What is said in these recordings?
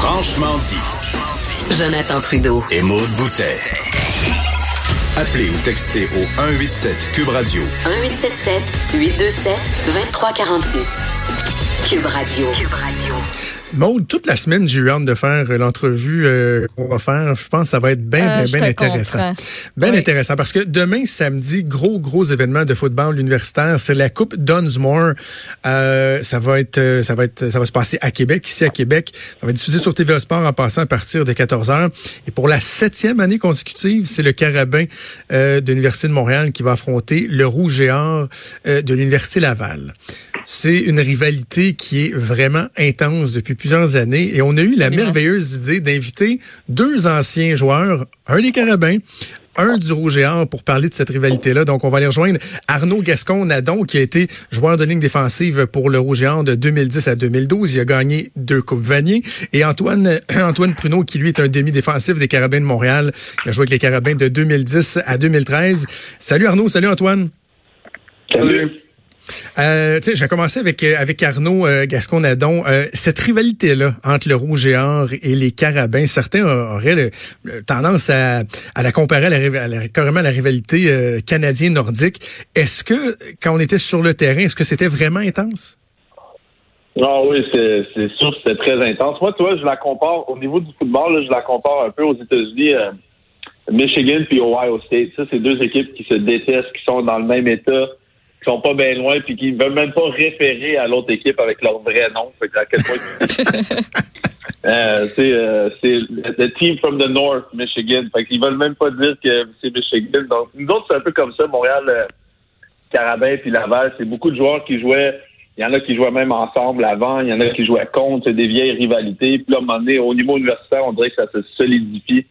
Franchement dit. Jonathan Trudeau. Et Maude Boutet. Appelez ou textez au 187 Cube Radio. 1877 827 2346. Cube Radio. Cube Radio. Maud, toute la semaine, j'ai eu hâte de faire l'entrevue euh, qu'on va faire. Je pense que ça va être bien, Euh, bien, bien intéressant. Bien Oui. intéressant parce que demain, samedi, gros, gros événement de football universitaire. C'est la Coupe Dunsmore. Euh, ça va être, euh, ça va être, ça va se passer à Québec, ici à Québec. Ça va être diffusé sur TVA Sport en passant à partir de 14 heures. Et pour la septième année consécutive, c'est le Carabin euh, de l'Université de Montréal qui va affronter le Rouge et Or euh, de l'Université Laval. C'est une rivalité qui est vraiment intense depuis plusieurs années et on a eu la merveilleuse idée d'inviter deux anciens joueurs, un des Carabins, un du Rouge et Or pour parler de cette rivalité-là. Donc, on va aller rejoindre Arnaud Gascon-Nadon, qui a été joueur de ligne défensive pour le Rouge et Or de 2010 à 2012. Il a gagné deux Coupes Vanier. Et Antoine, Antoine Pruneau, qui lui est un demi-défensif des Carabins de Montréal. Il a joué avec les Carabins de 2010 à 2013. Salut Arnaud, salut Antoine. Salut. Euh, tu sais, j'ai commencé avec euh, avec Arnaud euh, Gascon-Nadon. Euh, cette rivalité-là entre le Rouge et Or et les Carabins, certains auraient tendance à, à la comparer à la, carrément à la rivalité euh, canadien-nordique. Est-ce que, quand on était sur le terrain, est-ce que c'était vraiment intense? Ah oui, c'est sûr que c'était très intense. Moi, toi, je la compare au niveau du football, là, je la compare un peu aux États-Unis, euh, Michigan puis Ohio State. Ça, c'est deux équipes qui se détestent, qui sont dans le même état, sont pas bien loin, puis qui veulent même pas référer à l'autre équipe avec leur vrai nom. Fait que à quel point Euh, c'est euh, the team from the north, Michigan. Fait qu'ils veulent même pas dire que c'est Michigan. Donc nous autres, c'est un peu comme ça, Montréal, euh, Carabin puis Laval, c'est beaucoup de joueurs qui jouaient. Il y en a qui jouaient même ensemble avant, il y en a qui jouaient contre, c'est des vieilles rivalités. Puis là, à un moment donné, au niveau universitaire, on dirait que ça se solidifie.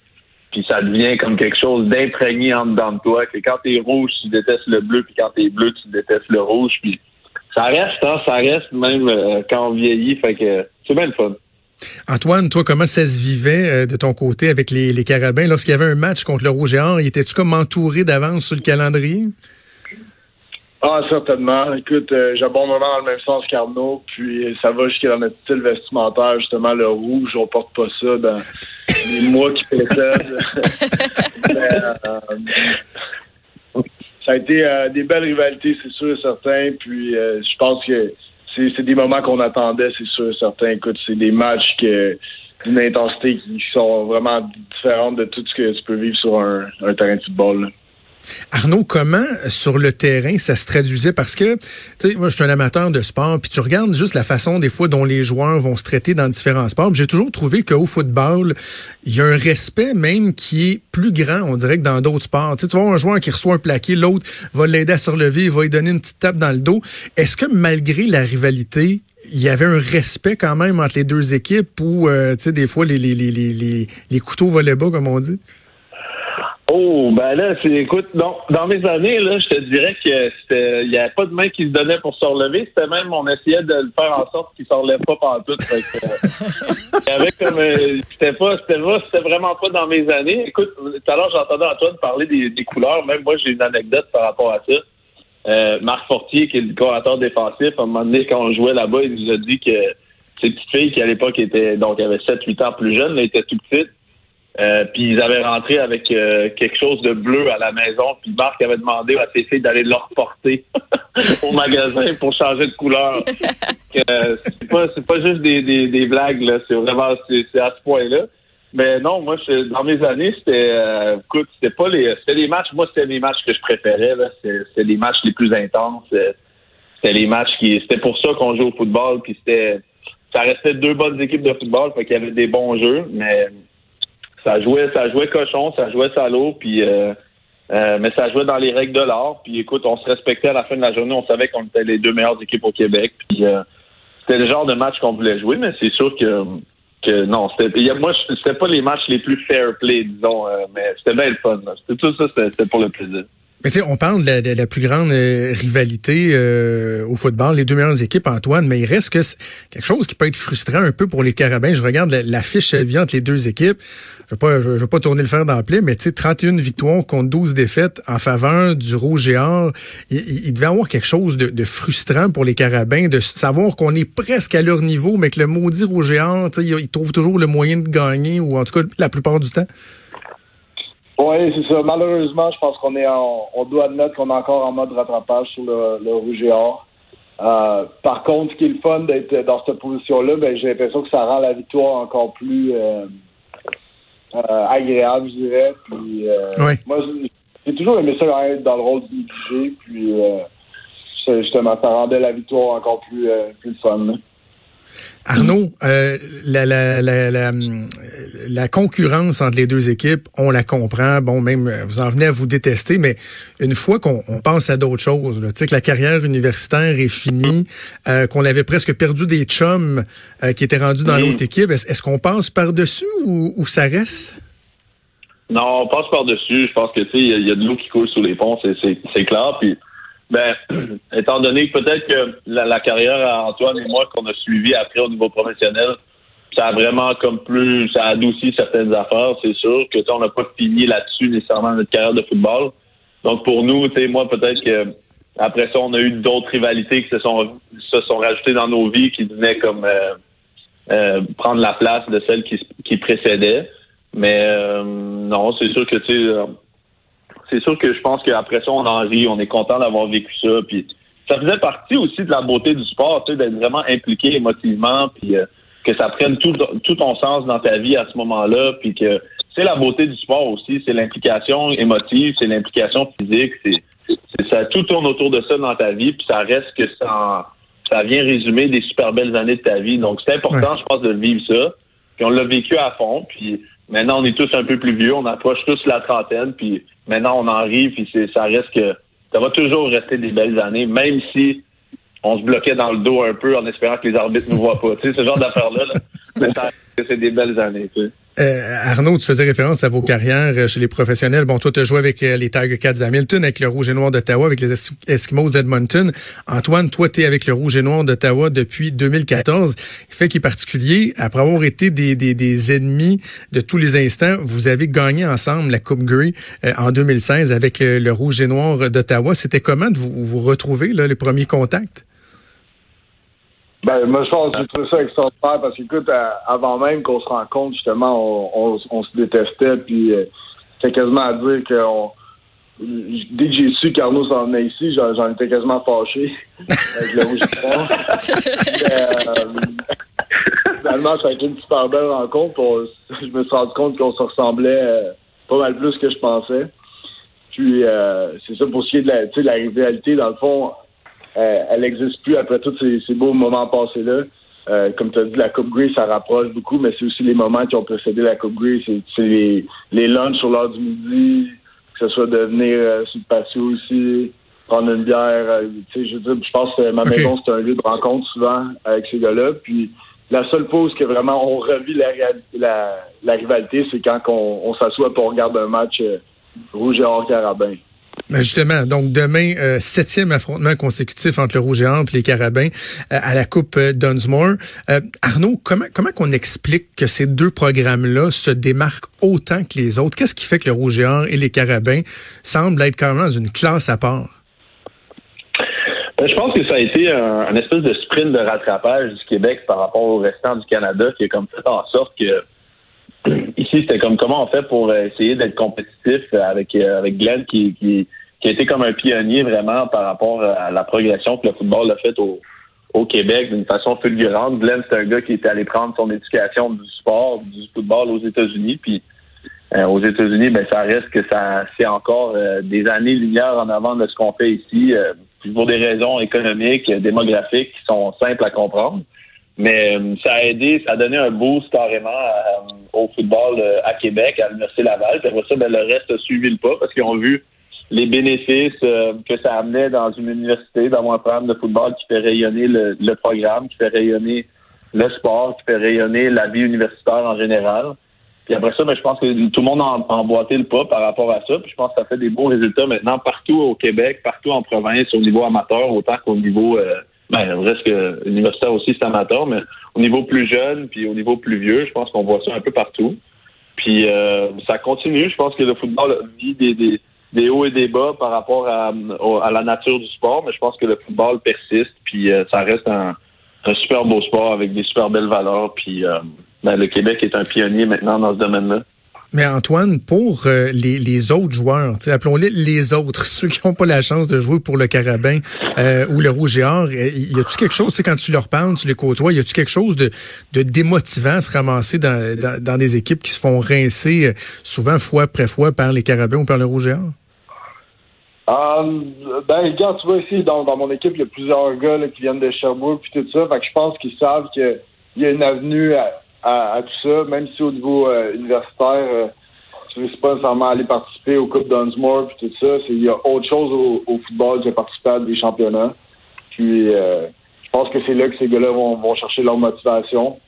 Puis ça devient comme quelque chose d'imprégné en dedans de toi. Que quand t'es rouge, tu détestes le bleu, puis quand t'es bleu, tu détestes le rouge. Puis ça reste, hein, ça reste même euh, quand on vieillit. Fait que c'est bien le fun. Antoine, toi, comment ça se vivait euh, de ton côté avec les, les Carabins? Lorsqu'il y avait un match contre le Rouge et Or? Étais-tu comme entouré d'avance sur le calendrier? Ah, certainement. Écoute, euh, j'ai un bon moment dans le même sens qu'Arnaud, puis ça va jusqu'à dans notre style vestimentaire, justement, le rouge, on porte pas ça dans les mois qui précèdent. Euh, ça a été euh, des belles rivalités, c'est sûr et certain, puis euh, je pense que c'est c'est des moments qu'on attendait, c'est sûr et certain. Écoute, c'est des matchs que d'une intensité qui sont vraiment différentes de tout ce que tu peux vivre sur un, un terrain de football. là. Arnaud, comment sur le terrain ça se traduisait? Parce que, tu sais, moi, je suis un amateur de sport, puis tu regardes juste la façon des fois dont les joueurs vont se traiter dans différents sports. J'ai toujours trouvé qu'au football, il y a un respect même qui est plus grand, on dirait, que dans d'autres sports. Tu tu vois un joueur qui reçoit un plaqué, l'autre va l'aider à se relever, il va lui donner une petite tape dans le dos. Est-ce que malgré la rivalité, il y avait un respect quand même entre les deux équipes ou, euh, tu sais, des fois, les, les, les, les, les couteaux volaient bas, comme on dit? Oh, ben là, c'est, écoute, non, dans mes années, là, je te dirais que c'était, il n'y avait pas de main qui se donnait pour se relever. C'était même, on essayait de le faire en sorte qu'il ne se relève pas pendant tout. Fait que, euh, il y avait comme, euh, c'était pas, c'était pas, c'était vraiment pas dans mes années. Écoute, tout à l'heure, j'entendais Antoine parler des, des couleurs. Même moi, j'ai une anecdote par rapport à ça. Euh, Marc Fortier, qui est le décorateur défensif, à un moment donné, quand on jouait là-bas, il nous a dit que ses petites filles, qui à l'époque étaient, donc, avaient 7-8 ans plus jeunes, là, étaient tout petites. Euh, puis ils avaient rentré avec euh, quelque chose de bleu à la maison. Puis Marc avait demandé à ses filles d'aller leur porter au magasin pour changer de couleur. Euh, c'est pas c'est pas juste des, des, des blagues là. C'est vraiment c'est, c'est à ce point-là. Mais non, moi je, dans mes années c'était euh, écoute c'était pas les c'était les matchs. Moi c'était les matchs que je préférais là. C'était, c'était les matchs les plus intenses. C'était les matchs qui c'était pour ça qu'on joue au football. Puis c'était ça restait deux bonnes équipes de football. Fait qu'il y avait des bons jeux, mais ça jouait, ça jouait cochon, ça jouait salaud, puis euh, euh, mais ça jouait dans les règles de l'art. Puis écoute, on se respectait à la fin de la journée, on savait qu'on était les deux meilleures équipes au Québec. Puis euh, c'était le genre de match qu'on voulait jouer, mais c'est sûr que que non, c'était moi c'était pas les matchs les plus fair play, disons, mais c'était bien le fun. C'était tout ça, c'était pour le plaisir. Mais tu sais, on parle de la, plus grande euh, rivalité euh, au football, les deux meilleures équipes, Antoine, mais il reste que quelque chose qui peut être frustrant un peu pour les Carabins. Je regarde l'affiche la, entre les deux équipes. Je ne vais, vais, pas tourner le fer dans la plaie, mais tu sais, 31 victoires contre 12 défaites en faveur du Rouge et Or. Il, il, devait avoir quelque chose de, frustrant pour les Carabins, de savoir qu'on est presque à leur niveau, mais que le maudit Rouge et ils trouvent toujours le moyen de gagner, ou en tout cas la plupart du temps. Oui, c'est ça. Malheureusement, je pense qu'on est en, on doit admettre qu'on est encore en mode rattrapage sur le, le rouge et or. Euh, par contre, ce qui est le fun d'être dans cette position-là, ben, j'ai l'impression que ça rend la victoire encore plus euh, euh, agréable, je dirais. Puis, euh, oui. Moi, j'ai toujours aimé ça être dans le rôle du mitigé, puis euh, justement, ça rendait la victoire encore plus, plus fun. Arnaud, euh, la, la, la, la, concurrence entre les deux équipes, on la comprend. Bon, même euh, vous en venez à vous détester, mais une fois qu'on pense à d'autres choses, tu sais que la carrière universitaire est finie, euh, qu'on avait presque perdu des chums qui étaient rendus dans l'autre équipe, est-ce qu'on passe par-dessus ou, ou, ça reste? Non, on passe par-dessus. Je pense que tu sais, il y, a de l'eau qui coule sous les ponts, c'est clair. Puis ben, étant donné que peut-être que la, carrière à Antoine et moi qu'on a suivi après au niveau professionnel, ça a vraiment comme plus, ça a adouci certaines affaires, c'est sûr que on n'a pas fini là-dessus nécessairement notre carrière de football. Donc pour nous, tu sais, moi peut-être que après ça, on a eu d'autres rivalités qui se sont se sont rajoutées dans nos vies qui venaient comme euh, euh, prendre la place de celles qui, qui précédaient. Mais euh, non, c'est sûr que tu sais c'est sûr que je pense qu'après ça, on en rit, on est content d'avoir vécu ça. Puis ça faisait partie aussi de la beauté du sport, tu sais, d'être vraiment impliqué émotivement, puis euh, que ça prenne tout, tout ton sens dans ta vie à ce moment-là, puis que c'est la beauté du sport aussi, c'est l'implication émotive, c'est l'implication physique, c'est, ça tout tourne autour de ça dans ta vie, puis ça reste que ça, ça vient résumer des super belles années de ta vie. Donc c'est important, je pense, de vivre ça. Puis on l'a vécu à fond, puis maintenant on est tous un peu plus vieux, on approche tous la trentaine, puis Maintenant, on en rit, puis ça reste que ça va toujours rester des belles années, même si on se bloquait dans le dos un peu en espérant que les arbitres nous voient pas. Tu sais, ce genre d'affaires-là, là, c'est des belles années. Tu sais. Euh, Arnaud, tu faisais référence à vos carrières euh, chez les professionnels. Bon, toi, tu as joué avec euh, les Tiger Cats d'Hamilton, avec le Rouge et Noir d'Ottawa, avec les Eskimos d'Edmonton. Antoine, toi, tu es avec le Rouge et Noir d'Ottawa depuis 2014. Fait qui est particulier, après avoir été des, des, des, ennemis de tous les instants, vous avez gagné ensemble la Coupe Grey en 2016 avec le, Rouge et Noir d'Ottawa. C'était comment de vous, vous retrouver, là, les premiers contacts? Ben, moi, je pense que j'ai trouvé ça extraordinaire parce qu'écoute, avant même qu'on se rencontre, justement, on, on, se détestait, puis euh, c'est quasiment à dire que dès que j'ai su qu'Arnaud s'en venait ici, j'en étais quasiment fâché avec le rouge euh, Finalement, ça a été une super belle rencontre. je me suis rendu compte qu'on se ressemblait euh, pas mal plus que je pensais. Puis, euh, c'est ça pour ce qui est de la, de la rivalité. Dans le fond, euh, elle n'existe plus après tous ces, beaux moments passés-là. Euh, comme tu as dit, la Coupe Grey, ça rapproche beaucoup, mais c'est aussi les moments qui ont précédé la Coupe Grey. C'est les, les lunchs sur l'heure du midi, que ce soit de venir euh, sur le patio aussi, prendre une bière. je, je pense que ma maison, c'est un lieu de rencontre souvent avec ces gars-là. Puis la seule pause que vraiment on revit la, la, la rivalité, c'est quand on, on s'assoit pour regarder un match rouge et or carabin. Ben, justement, donc demain, euh, septième affrontement consécutif entre le Rouge et et les Carabins euh, à la Coupe euh, Dunsmore. Arnaud, comment comment qu'on explique que ces deux programmes-là se démarquent autant que les autres? Qu'est-ce qui fait que le Rouge et et les Carabins semblent être quand même dans une classe à part? Ben, je pense que ça a été un, espèce de sprint de rattrapage du Québec par rapport au restant du Canada qui a comme fait en sorte que ici, c'était comme comment on fait pour essayer d'être compétitif avec, avec Glenn qui, qui, qui a été comme un pionnier vraiment par rapport à la progression que le football a fait au, au Québec d'une façon fulgurante. Glenn, c'est un gars qui était allé prendre son éducation du sport, du football aux États-Unis. Puis euh, aux États-Unis, ben ça reste que ça c'est encore euh, des années-lumière en avant de ce qu'on fait ici, euh, pour des raisons économiques, démographiques qui sont simples à comprendre. Mais ça a aidé, ça a donné un boost carrément au football à Québec, à l'Université Laval. Puis après ça, ben, le reste a suivi le pas parce qu'ils ont vu les bénéfices euh, que ça amenait dans une université, dans un programme de football qui fait rayonner le, programme, qui fait rayonner le sport, qui fait rayonner la vie universitaire en général. Puis après ça, ben, je pense que tout le monde a emboîté le pas par rapport à ça. Puis je pense que ça fait des bons résultats maintenant partout au Québec, partout en province, au niveau amateur, autant qu'au niveau euh, ben, reste que universitaire aussi, c'est amateur, mais au niveau plus jeune, puis au niveau plus vieux, je pense qu'on voit ça un peu partout. Puis euh, ça continue. Je pense que le football vit des, des, des hauts et des bas par rapport à, à, la nature du sport, mais je pense que le football persiste, puis euh, ça reste un, un, super beau sport avec des super belles valeurs. Puis euh, ben, le Québec est un pionnier maintenant dans ce domaine-là. Mais Antoine, pour euh, les, les, autres joueurs, appelons-les les autres, ceux qui n'ont pas la chance de jouer pour le Carabin euh, ou le Rouge et Or, y a-tu quelque chose, quand tu leur parles, tu les côtoies, y a-tu quelque chose de, de démotivant à se ramasser dans, dans, des équipes qui se font rincer souvent fois après fois par les Carabins ou par le Rouge et Or? Um, ben, regarde, tu vois ici, dans, dans mon équipe, il y a plusieurs gars qui viennent de Sherbrooke puis tout ça. Fait que je pense qu'ils savent qu'il y a une avenue à, à, tout ça, même si au niveau euh, universitaire, euh, tu ne veux pas nécessairement aller participer au Coupe Dunsmore puis tout ça. Il y a autre chose au, au, football que participer à des championnats. Puis euh, je pense que c'est là que ces gars-là vont, vont chercher leur motivation.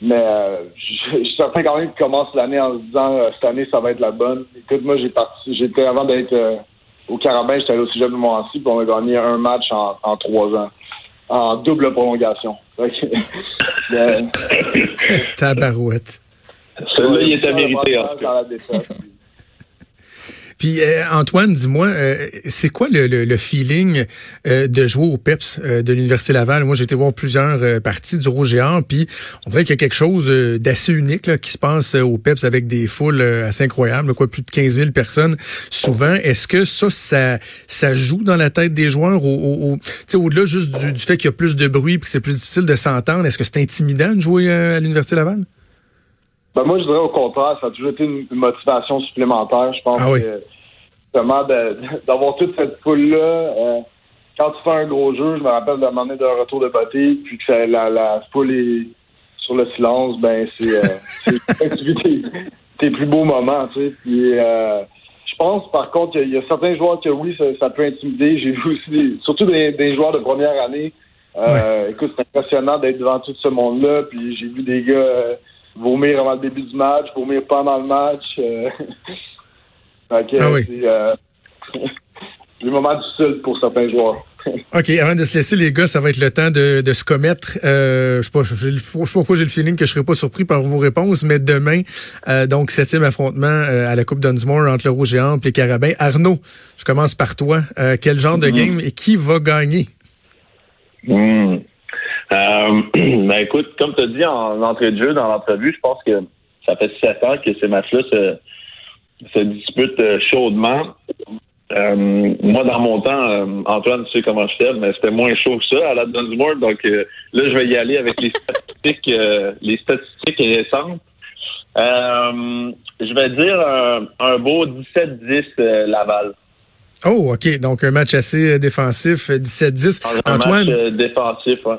Mais euh, je, suis certain quand même qu'ils commencent l'année en se disant cette année ça va être la bonne. Écoute, moi j'ai parti j'étais avant d'être au Carabin, j'étais allé au Cégep de Montmorency, puis on a gagné un match en, en trois ans, en double prolongation. Tabarouette. Celui-là, il est mérité, en tout cas. Puis euh, Antoine, dis-moi, euh, c'est quoi le, le, feeling euh, de jouer au PEPS de l'Université Laval? Moi, j'ai été voir plusieurs parties du Rouge puis on dirait qu'il y a quelque chose d'assez unique qui se passe au PEPS avec des foules assez incroyables, quoi, plus de 15 000 personnes souvent. Est-ce que ça, ça, joue dans la tête des joueurs au, au, au au-delà juste du, du fait qu'il y a plus de bruit et que c'est plus difficile de s'entendre? Est-ce que c'est intimidant de jouer à l'Université Laval? Ben moi, je dirais au contraire, ça a toujours été une motivation supplémentaire. Je pense ah que justement d'avoir toute cette foule-là. Euh, quand tu fais un gros jeu, je me rappelle d'un moment donné d'un retour de bâté, puis que la, la foule est sur le silence, ben c'est euh, tes, plus beaux moments, tu sais. Puis euh, je pense par contre qu'il y, a certains joueurs que oui, ça, peut intimider. J'ai vu aussi surtout des, joueurs de première année. Euh, Écoute, c'est impressionnant d'être devant tout ce monde-là. Puis j'ai vu des gars vomir avant le début du match, vomir pendant le match. Euh, ah oui. c'est euh, le moment difficile pour certains joueurs. OK, avant de se laisser, les gars, ça va être le temps de, de se commettre. Euh, je sais pas, je sais pas pourquoi j'ai le feeling que je serai pas surpris par vos réponses, mais demain, euh, donc, septième affrontement euh, à la Coupe Dunsmore entre le Rouge et Ample et les Carabins. Arnaud, je commence par toi. Quel genre de mm-hmm. game et qui va gagner? Mm. Euh, ben écoute, comme tu as dit en entrée de jeu dans l'entrevue, je pense que ça fait sept ans que ces matchs-là se, se disputent euh, chaudement. Euh, moi, dans mon temps, Antoine, tu sais comment je fais, mais c'était moins chaud que ça à la Dunsmore. Donc là, je vais y aller avec les statistiques, les statistiques récentes. je vais dire un, un beau 17-10 Laval. Oh, OK. Donc, un match assez défensif, 17-10. Antoine? match défensif, ouais.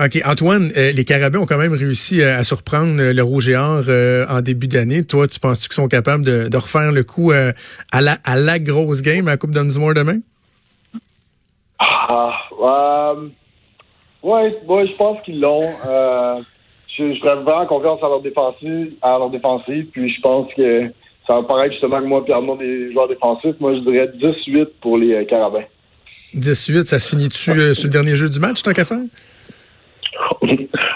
OK. Antoine, euh, les Carabins ont quand même réussi à, surprendre euh, le Rouge et Or euh, en début d'année. Toi, tu penses qu'ils sont capables de, de, refaire le coup à, la, à la grosse game à la Coupe Dunsmore demain? Ah, ouais, ouais, je pense qu'ils l'ont. je, je vraiment confiance à leur défensive, à leur défensive, puis je pense que ça va paraître justement que moi, Pierre des joueurs défensifs. Moi, je dirais 18 pour les Carabins. 18, ça se finit dessus sur le dernier jeu du match, tant qu'à faire?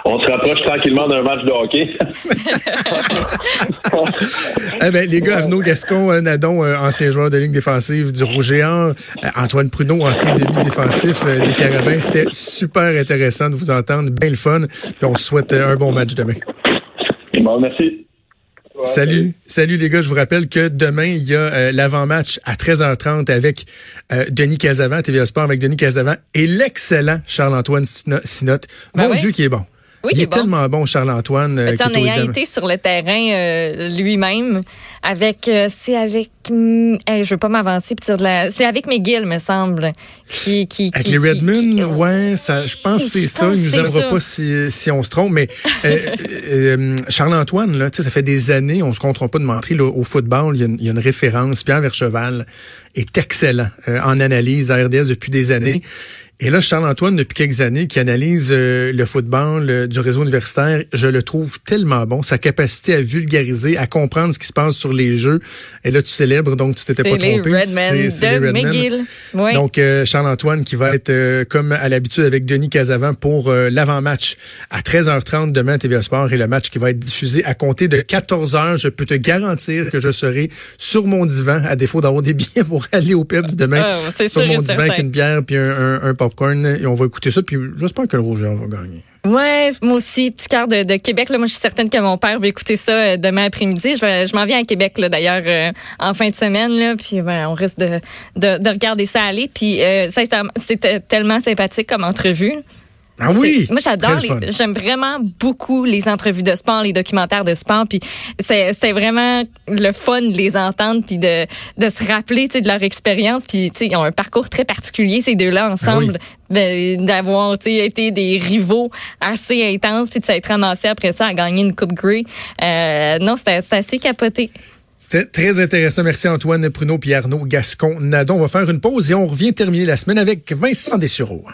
On se rapproche tranquillement d'un match de hockey. eh ben, les gars, Arnaud Gascon, euh, Nadon, euh, ancien joueur de ligne défensive du Rouge Géant, euh, Antoine Pruneau, ancien demi-défensif des Carabins. C'était super intéressant de vous entendre, bien le fun. Puis on souhaite un bon match demain. Bon, merci. Salut, salut les gars. Je vous rappelle que demain, il y a euh, l'avant-match à 13h30 avec euh, Denis Casavant, TVA Sport avec Denis Casavant et l'excellent Charles-Antoine Sinotte. Ben Mon Dieu, qui est bon. Oui, il, est, est tellement bon, Charles-Antoine. Euh, en ayant été sur le terrain euh, lui-même, avec, euh, c'est avec, mm, je veux pas m'avancer, c'est avec McGill, me semble, qui, qui, avec les Redmond, ouais, ça, je pense que c'est ça. Il nous aimera pas si, si on se trompe, mais Charles-Antoine, là, ça fait des années, on se comptera pas de mentir, au football, il y, a une, il y, a une, référence. Pierre Vercheval est excellent en analyse à RDS depuis des années. Et là, Charles-Antoine, depuis quelques années, qui analyse euh, le football euh, du réseau universitaire, je le trouve tellement bon. Sa capacité à vulgariser, à comprendre ce qui se passe sur les jeux. Et là, tu célèbres, donc tu t'étais pas C'est les trompé. C'est- de McGill. Oui. Donc, euh, Charles-Antoine qui va être, euh, comme à l'habitude avec Denis Casavant, pour l'avant-match à 13h30 demain à TVA Sport et le match qui va être diffusé à compter de 14h. Je peux te garantir que je serai sur mon divan, à défaut d'avoir des billets pour aller au PEPS demain, c'est sur sûr mon divan certain. avec une bière puis un, un, un et on va écouter ça. Puis j'espère que le Rouge va gagner. Ouais, moi aussi, petit cœur de, Québec. Là, moi, je suis certaine que mon père va écouter ça euh, demain après-midi. Je, je m'en viens à Québec, là, d'ailleurs, euh, en fin de semaine. Là, puis on risque de, de, de regarder ça aller. Puis euh, sincèrement, c'était tellement sympathique comme entrevue. Ah oui! Moi, j'adore. J'aime vraiment beaucoup les entrevues de sport, les documentaires de sport. Puis c'est- c'était vraiment le fun de les entendre, puis de, de se rappeler tu sais, de leur expérience. Puis tu sais, ils ont un parcours très particulier ces deux-là ensemble, Ben, d'avoir tu sais, été des rivaux assez intenses, puis de s'être ramassés après ça à gagner une coupe Grey. Euh, non, c'était assez capoté. C'était très intéressant. Merci Antoine, Pruneau, puis Arnaud Gascon, Nadon. On va faire une pause et on revient terminer la semaine avec Vincent Dessureau.